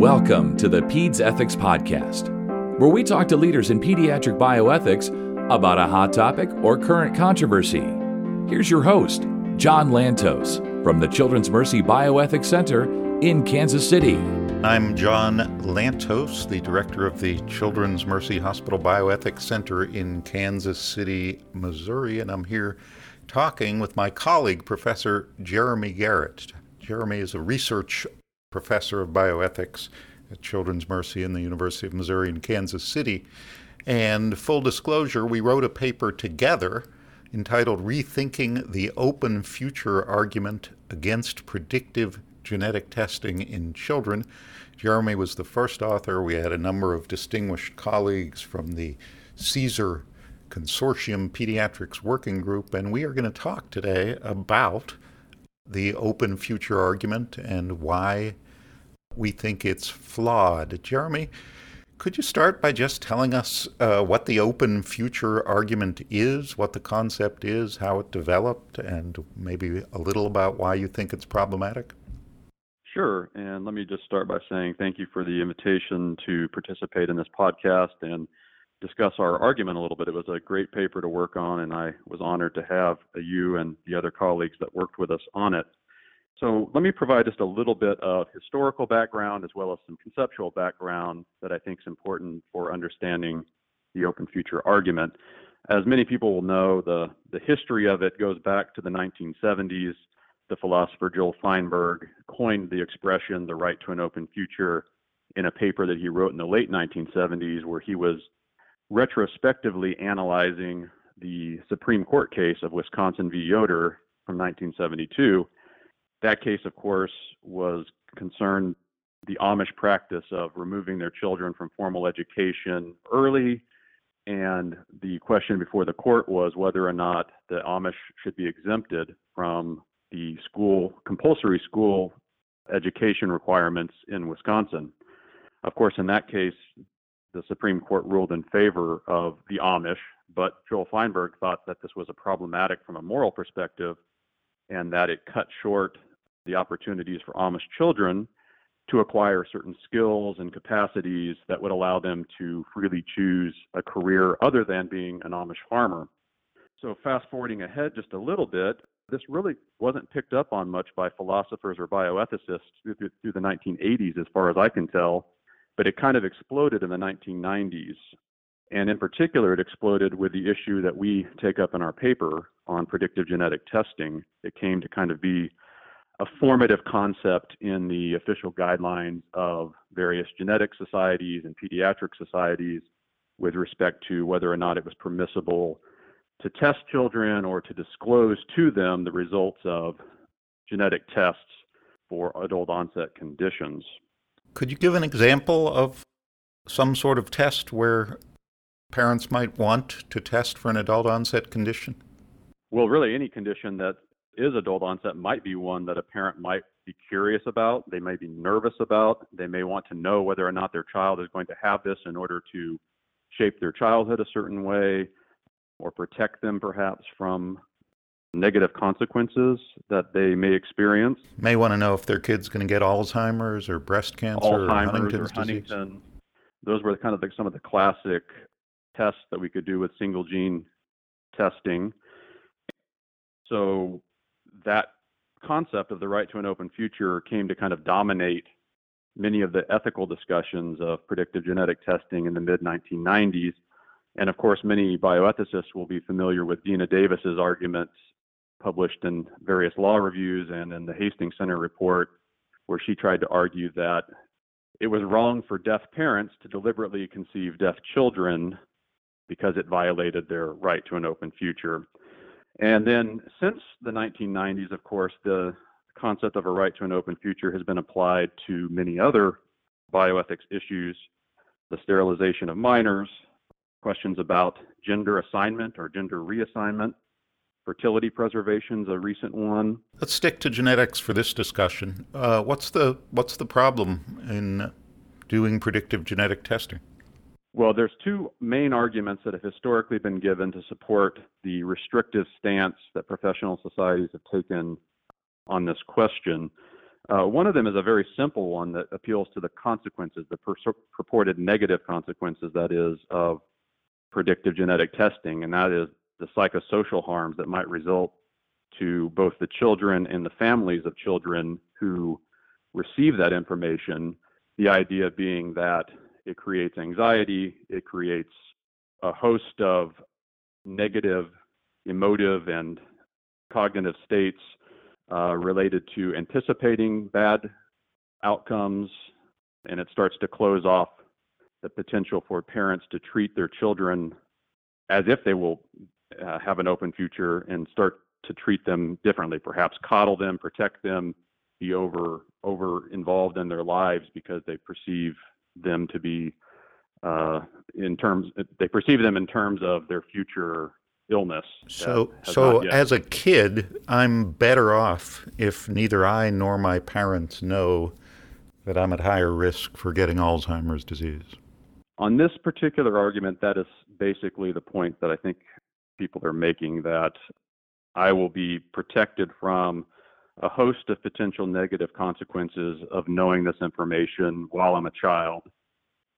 Welcome to the PEDS Ethics Podcast, where we talk to leaders in pediatric bioethics about a hot topic or current controversy. Here's your host, John Lantos, from the Children's Mercy Bioethics Center in Kansas City. I'm John Lantos, the director of the Children's Mercy Hospital Bioethics Center in Kansas City, Missouri, and I'm here talking with my colleague, Professor Jeremy Garrett. Jeremy is a research professor of bioethics at Children's Mercy in the University of Missouri in Kansas City. And full disclosure, we wrote a paper together entitled Rethinking the Open Future Argument Against Predictive Genetic Testing in Children. Jeremy was the first author. We had a number of distinguished colleagues from the CSER Consortium Pediatrics Working Group, and we are going to talk today about the open future argument and why we think it's flawed. Jeremy, could you start by just telling us uh, what the open future argument is, what the concept is, how it developed, and maybe a little about why you think it's problematic? Sure. And let me just start by saying thank you for the invitation to participate in this podcast and discuss our argument a little bit. It was a great paper to work on, and I was honored to have you and the other colleagues that worked with us on it. So let me provide just a little bit of historical background as well as some conceptual background that I think is important for understanding the open future argument. As many people will know, the, the history of it goes back to the 1970s. The philosopher Joel Feinberg coined the expression the right to an open future in a paper that he wrote in the late 1970s, where he was retrospectively analyzing the Supreme Court case of Wisconsin v. Yoder from 1972. That case, of course, was concerned the Amish practice of removing their children from formal education early. And the question before the court was whether or not the Amish should be exempted from the school, compulsory school education requirements in Wisconsin. Of course, in that case, the Supreme Court ruled in favor of the Amish, but Joel Feinberg thought that this was a problematic from a moral perspective and that it cut short the opportunities for Amish children to acquire certain skills and capacities that would allow them to freely choose a career other than being an Amish farmer. So, fast forwarding ahead just a little bit, this really wasn't picked up on much by philosophers or bioethicists through, through the 1980s, as far as I can tell but it kind of exploded in the 1990s. And in particular, it exploded with the issue that we take up in our paper on predictive genetic testing. It came to kind of be a formative concept in the official guidelines of various genetic societies and pediatric societies with respect to whether or not it was permissible to test children or to disclose to them the results of genetic tests for adult onset conditions. Could you give an example of some sort of test where parents might want to test for an adult onset condition? Well, really, any condition that is adult onset might be one that a parent might be curious about. They may be nervous about. They may want to know whether or not their child is going to have this in order to shape their childhood a certain way or protect them perhaps from negative consequences that they may experience. May want to know if their kid's going to get Alzheimer's or breast cancer Alzheimer's or Huntington's or Huntington. disease. Those were kind of the, some of the classic tests that we could do with single gene testing. So that concept of the right to an open future came to kind of dominate many of the ethical discussions of predictive genetic testing in the mid 1990s. And of course, many bioethicists will be familiar with Dena Davis's arguments published in various law reviews and in the Hastings Center report, where she tried to argue that it was wrong for deaf parents to deliberately conceive deaf children because it violated their right to an open future. And then since the 1990s, of course, the concept of a right to an open future has been applied to many other bioethics issues the sterilization of minors, questions about gender assignment or gender reassignment, fertility preservation is a recent one. Let's stick to genetics for this discussion. Uh, what's the what's the problem in doing predictive genetic testing? Well, there's two main arguments that have historically been given to support the restrictive stance that professional societies have taken on this question. Uh, one of them is a very simple one that appeals to the consequences, the per- purported negative consequences, that is, of predictive genetic testing, and that is the psychosocial harms that might result to both the children and the families of children who receive that information. The idea being that it creates anxiety, it creates a host of negative emotive and cognitive states uh, related to anticipating bad outcomes, and it starts to close off the potential for parents to treat their children as if they will uh, have an open future and start to treat them differently, perhaps coddle them, protect them, be over over involved in their lives because they perceive them to be uh, in terms they perceive them in terms of their future illness. So, so as a kid, I'm better off if neither I nor my parents know that I'm at higher risk for getting Alzheimer's disease. On this particular argument, that is basically the point that I think people are making that I will be protected from a host of potential negative consequences of knowing this information while I'm a child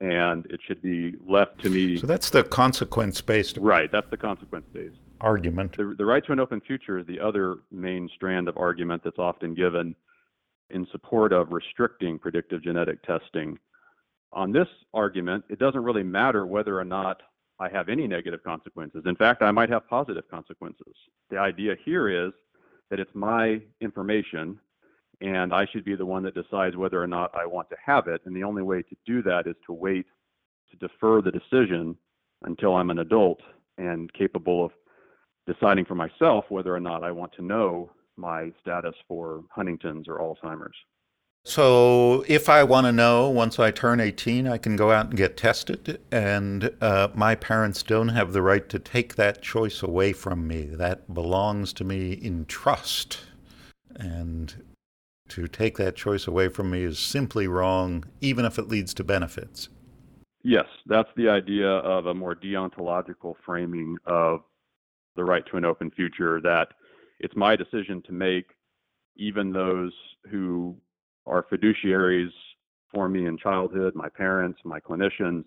and it should be left to me. So that's the consequence based. Right, that's the consequence based argument. The, the right to an open future is the other main strand of argument that's often given in support of restricting predictive genetic testing. On this argument, it doesn't really matter whether or not I have any negative consequences. In fact, I might have positive consequences. The idea here is that it's my information and I should be the one that decides whether or not I want to have it. And the only way to do that is to wait to defer the decision until I'm an adult and capable of deciding for myself whether or not I want to know my status for Huntington's or Alzheimer's. So, if I want to know once I turn 18, I can go out and get tested, and uh, my parents don't have the right to take that choice away from me. That belongs to me in trust. And to take that choice away from me is simply wrong, even if it leads to benefits. Yes, that's the idea of a more deontological framing of the right to an open future that it's my decision to make, even those who are fiduciaries for me in childhood, my parents, my clinicians,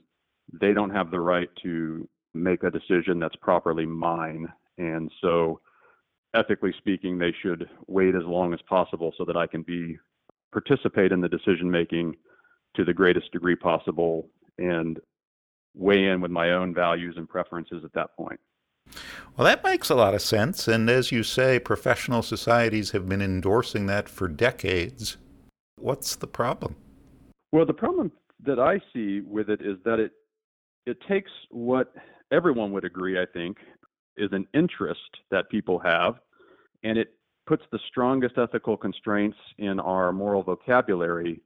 they don't have the right to make a decision that's properly mine. And so ethically speaking, they should wait as long as possible so that I can be participate in the decision making to the greatest degree possible and weigh in with my own values and preferences at that point. Well, that makes a lot of sense. And as you say, professional societies have been endorsing that for decades. What's the problem? Well, the problem that I see with it is that it it takes what everyone would agree, I think, is an interest that people have and it puts the strongest ethical constraints in our moral vocabulary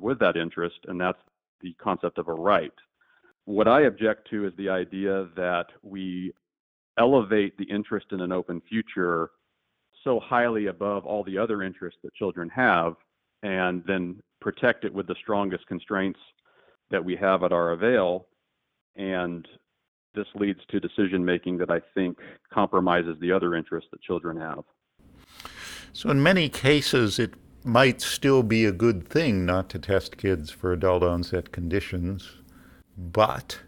with that interest, and that's the concept of a right. What I object to is the idea that we elevate the interest in an open future so highly above all the other interests that children have, and then protect it with the strongest constraints that we have at our avail. And this leads to decision making that I think compromises the other interests that children have. So, in many cases, it might still be a good thing not to test kids for adult onset conditions, but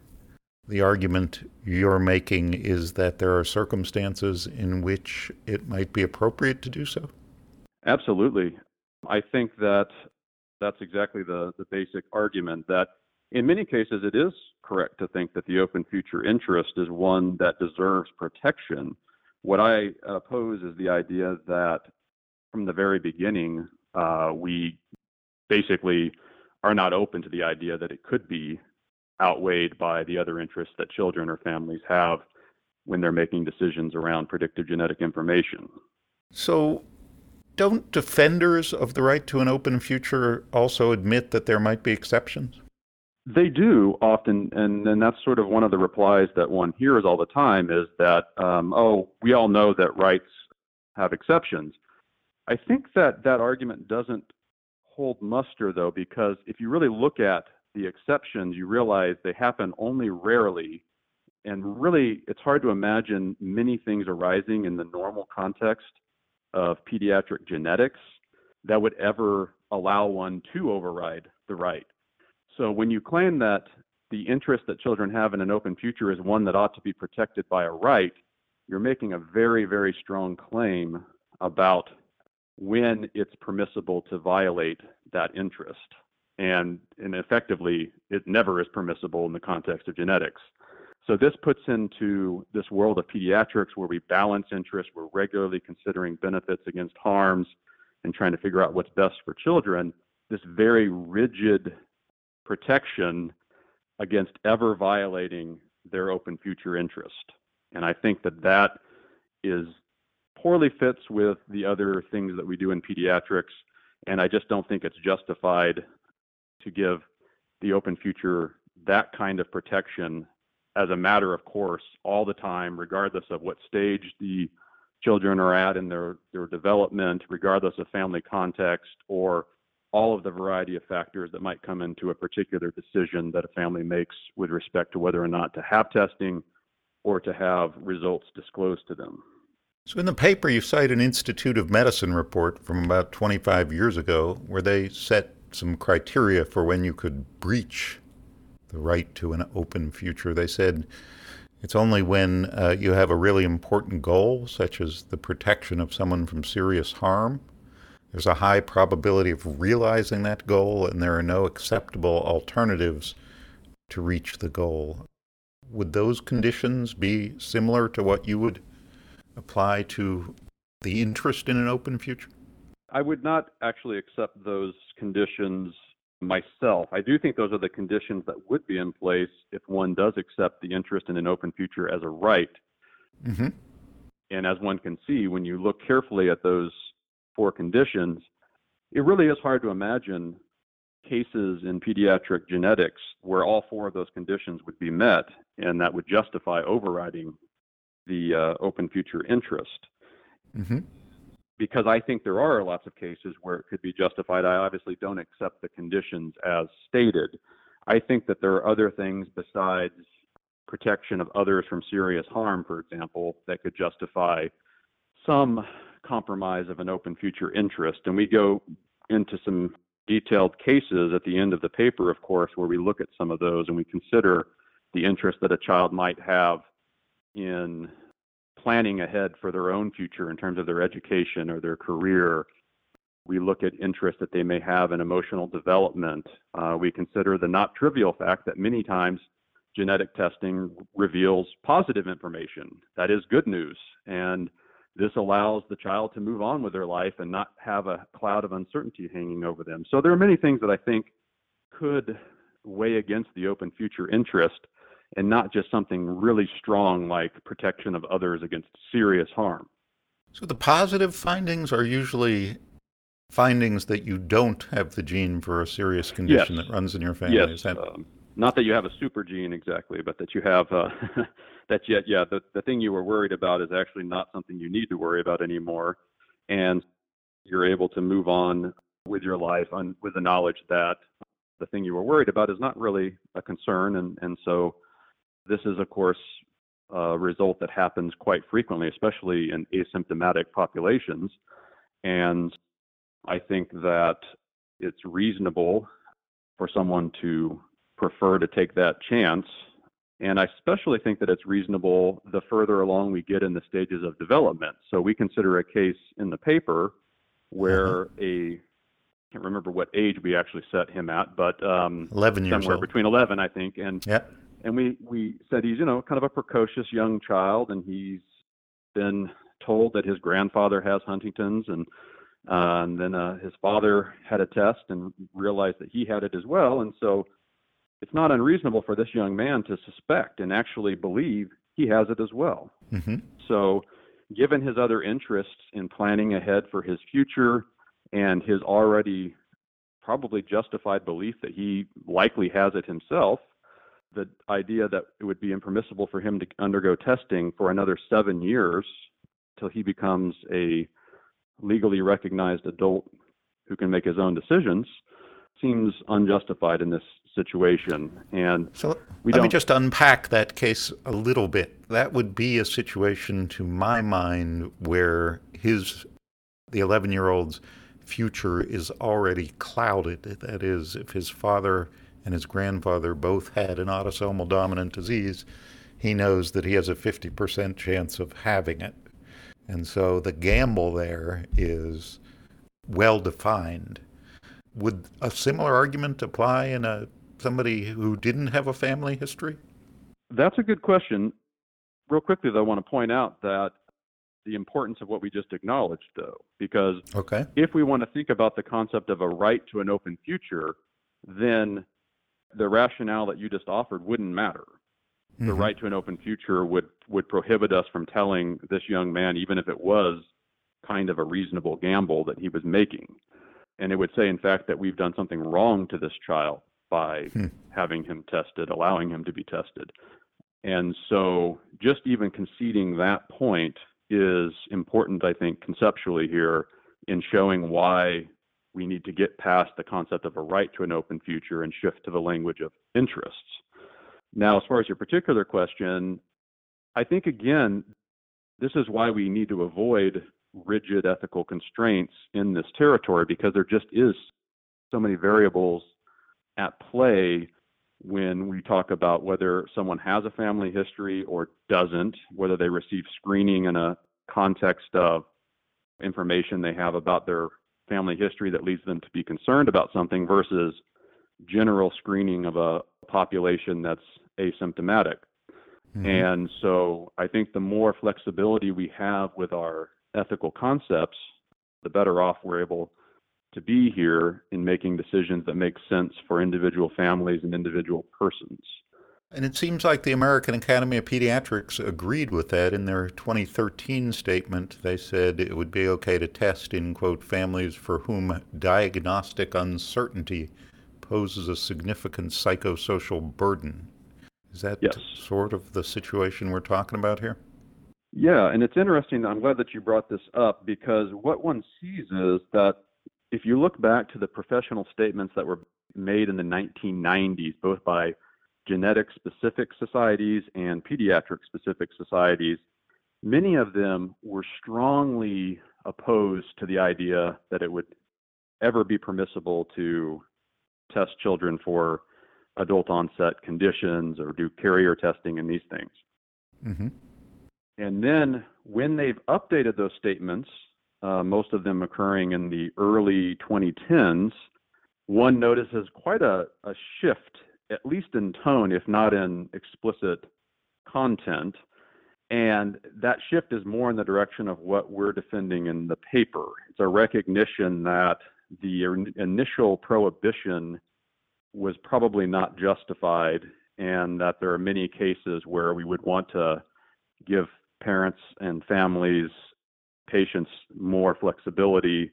the argument you're making is that there are circumstances in which it might be appropriate to do so? Absolutely. I think that that's exactly the, the basic argument that in many cases it is correct to think that the open future interest is one that deserves protection. What I oppose is the idea that from the very beginning, uh, we basically are not open to the idea that it could be outweighed by the other interests that children or families have when they're making decisions around predictive genetic information. So, don't defenders of the right to an open future also admit that there might be exceptions? They do often, and, and that's sort of one of the replies that one hears all the time is that, um, oh, we all know that rights have exceptions. I think that that argument doesn't hold muster, though, because if you really look at the exceptions, you realize they happen only rarely. And really, it's hard to imagine many things arising in the normal context of pediatric genetics that would ever allow one to override the right. So when you claim that the interest that children have in an open future is one that ought to be protected by a right, you're making a very, very strong claim about when it's permissible to violate that interest. And, and effectively, it never is permissible in the context of genetics. So this puts into this world of pediatrics where we balance interests, we're regularly considering benefits against harms and trying to figure out what's best for children, this very rigid protection against ever violating their open future interest. And I think that that is poorly fits with the other things that we do in pediatrics. And I just don't think it's justified to give the open future that kind of protection as a matter of course all the time, regardless of what stage the children are at in their, their development, regardless of family context or all of the variety of factors that might come into a particular decision that a family makes with respect to whether or not to have testing or to have results disclosed to them. So, in the paper, you cite an Institute of Medicine report from about 25 years ago where they set some criteria for when you could breach the right to an open future. They said it's only when uh, you have a really important goal, such as the protection of someone from serious harm. There's a high probability of realizing that goal, and there are no acceptable alternatives to reach the goal. Would those conditions be similar to what you would apply to the interest in an open future? I would not actually accept those conditions myself. I do think those are the conditions that would be in place if one does accept the interest in an open future as a right. Mm-hmm. And as one can see, when you look carefully at those four conditions, it really is hard to imagine cases in pediatric genetics where all four of those conditions would be met and that would justify overriding the uh, open future interest. Mm-hmm because I think there are lots of cases where it could be justified. I obviously don't accept the conditions as stated. I think that there are other things besides protection of others from serious harm, for example, that could justify some compromise of an open future interest. And we go into some detailed cases at the end of the paper, of course, where we look at some of those and we consider the interest that a child might have in planning ahead for their own future in terms of their education or their career. We look at interest that they may have in emotional development. Uh, we consider the not trivial fact that many times genetic testing reveals positive information. That is good news. And this allows the child to move on with their life and not have a cloud of uncertainty hanging over them. So there are many things that I think could weigh against the open future interest and not just something really strong like protection of others against serious harm. So the positive findings are usually findings that you don't have the gene for a serious condition yes. that runs in your family. Yes. That... Um, not that you have a super gene exactly, but that you have uh, that yet, yeah, the, the thing you were worried about is actually not something you need to worry about anymore. And you're able to move on with your life on, with the knowledge that the thing you were worried about is not really a concern. And, and so this is, of course, a result that happens quite frequently, especially in asymptomatic populations. And I think that it's reasonable for someone to prefer to take that chance. And I especially think that it's reasonable the further along we get in the stages of development. So we consider a case in the paper where mm-hmm. a I can't remember what age we actually set him at, but um, 11 years somewhere old. between 11, I think, and yep and we we said he's you know kind of a precocious young child, and he's been told that his grandfather has Huntington's, and uh, and then uh, his father had a test and realized that he had it as well, and so it's not unreasonable for this young man to suspect and actually believe he has it as well. Mm-hmm. So, given his other interests in planning ahead for his future and his already probably justified belief that he likely has it himself, the idea that it would be impermissible for him to undergo testing for another seven years till he becomes a legally recognized adult who can make his own decisions seems unjustified in this situation. And so let me just unpack that case a little bit. That would be a situation, to my mind, where his the 11 year old's future is already clouded. That is, if his father and his grandfather both had an autosomal dominant disease, he knows that he has a 50% chance of having it. And so the gamble there is well defined. Would a similar argument apply in a somebody who didn't have a family history? That's a good question. Real quickly, though, I want to point out that the importance of what we just acknowledged, though, because okay. if we want to think about the concept of a right to an open future, then the rationale that you just offered wouldn't matter. Mm-hmm. The right to an open future would would prohibit us from telling this young man, even if it was kind of a reasonable gamble that he was making, and it would say, in fact, that we've done something wrong to this child by hmm. having him tested, allowing him to be tested. And so, just even conceding that point is important, I think, conceptually here in showing why we need to get past the concept of a right to an open future and shift to the language of interests. Now, as far as your particular question, I think again, this is why we need to avoid rigid ethical constraints in this territory because there just is so many variables at play when we talk about whether someone has a family history or doesn't, whether they receive screening in a context of information they have about their family history that leads them to be concerned about something versus general screening of a population that's asymptomatic. Mm-hmm. And so I think the more flexibility we have with our ethical concepts, the better off we're able to be here in making decisions that make sense for individual families and individual persons. And it seems like the American Academy of Pediatrics agreed with that in their 2013 statement. They said it would be okay to test in, quote, families for whom diagnostic uncertainty poses a significant psychosocial burden. Is that yes. sort of the situation we're talking about here? Yeah, and it's interesting. I'm glad that you brought this up because what one sees is that if you look back to the professional statements that were made in the 1990s, both by genetic specific societies and pediatric specific societies, many of them were strongly opposed to the idea that it would ever be permissible to test children for adult onset conditions or do carrier testing and these things. Mm-hmm. And then when they've updated those statements, uh, most of them occurring in the early 2010s, one notices quite a, a shift, at least in tone, if not in explicit content. And that shift is more in the direction of what we're defending in the paper. It's a recognition that the initial prohibition was probably not justified, and that there are many cases where we would want to give parents and families, patients more flexibility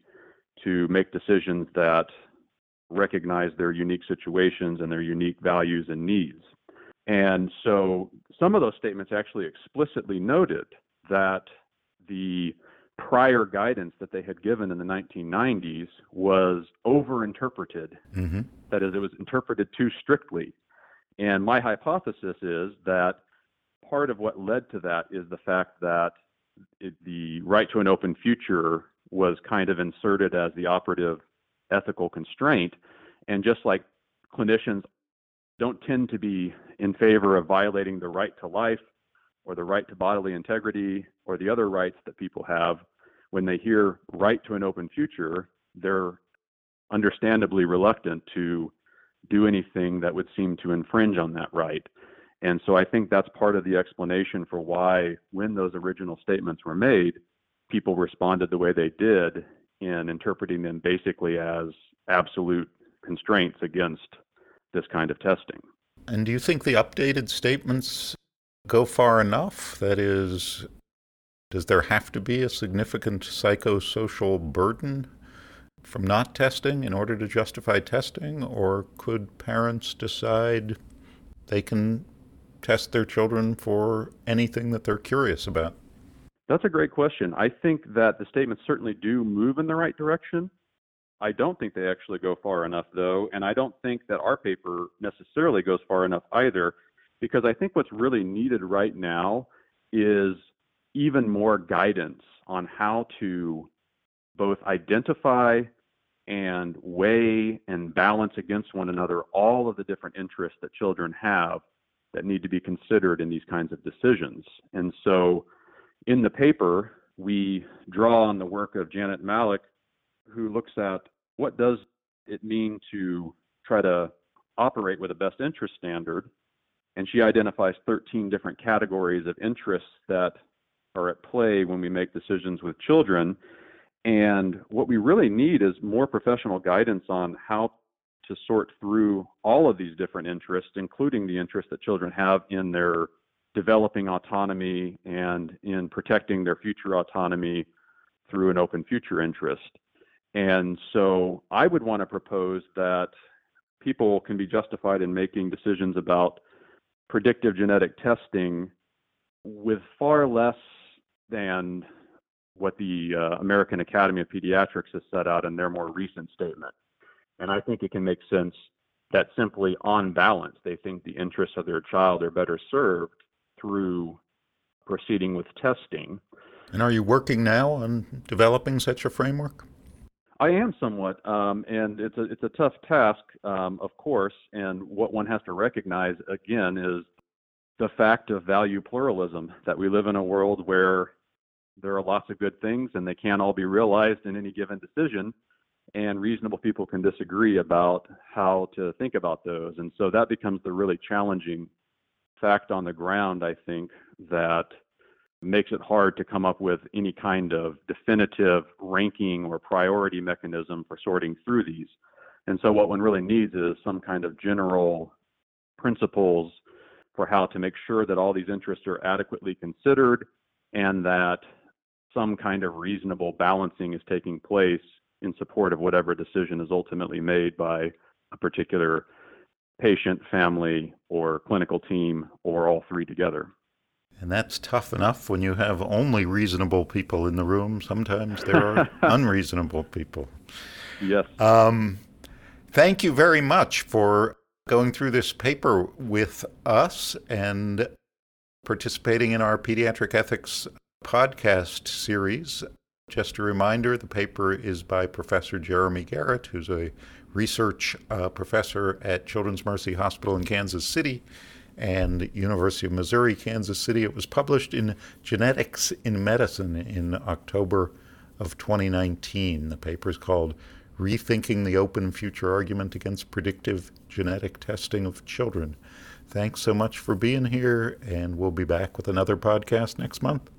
to make decisions that recognize their unique situations and their unique values and needs. And so some of those statements actually explicitly noted that the prior guidance that they had given in the 1990s was overinterpreted. Mm-hmm. That is, it was interpreted too strictly. And my hypothesis is that part of what led to that is the fact that it, the right to an open future was kind of inserted as the operative ethical constraint. And just like clinicians don't tend to be in favor of violating the right to life or the right to bodily integrity or the other rights that people have, when they hear right to an open future, they're understandably reluctant to do anything that would seem to infringe on that right. And so I think that's part of the explanation for why, when those original statements were made, people responded the way they did in interpreting them basically as absolute constraints against this kind of testing. And do you think the updated statements go far enough? That is, does there have to be a significant psychosocial burden from not testing in order to justify testing? Or could parents decide they can test their children for anything that they're curious about? That's a great question. I think that the statements certainly do move in the right direction. I don't think they actually go far enough, though, and I don't think that our paper necessarily goes far enough either, because I think what's really needed right now is even more guidance on how to both identify and weigh and balance against one another all of the different interests that children have that need to be considered in these kinds of decisions. And so in the paper, we draw on the work of Janet Malek, who looks at what does it mean to try to operate with a best interest standard. And she identifies 13 different categories of interests that are at play when we make decisions with children. And what we really need is more professional guidance on how to sort through all of these different interests, including the interests that children have in their developing autonomy and in protecting their future autonomy through an open future interest. And so I would want to propose that people can be justified in making decisions about predictive genetic testing with far less than what the uh, American Academy of Pediatrics has set out in their more recent statement. And I think it can make sense that simply on balance, they think the interests of their child are better served through proceeding with testing. And are you working now on developing such a framework? I am somewhat, um, and it's a it's a tough task, um, of course. And what one has to recognize again is the fact of value pluralism that we live in a world where there are lots of good things and they can't all be realized in any given decision and reasonable people can disagree about how to think about those and so that becomes the really challenging fact on the ground i think that makes it hard to come up with any kind of definitive ranking or priority mechanism for sorting through these. And so what one really needs is some kind of general principles for how to make sure that all these interests are adequately considered and that some kind of reasonable balancing is taking place in support of whatever decision is ultimately made by a particular patient, family, or clinical team, or all three together. And that's tough enough when you have only reasonable people in the room. Sometimes there are unreasonable people. Yes. Um, thank you very much for going through this paper with us and participating in our pediatric ethics podcast series. Just a reminder the paper is by Professor Jeremy Garrett, who's a research uh, professor at Children's Mercy Hospital in Kansas City and University of Missouri, Kansas City. It was published in Genetics in Medicine in October of 2019. The paper is called Rethinking the Open Future Argument Against Predictive Genetic Testing of Children. Thanks so much for being here, and we'll be back with another podcast next month.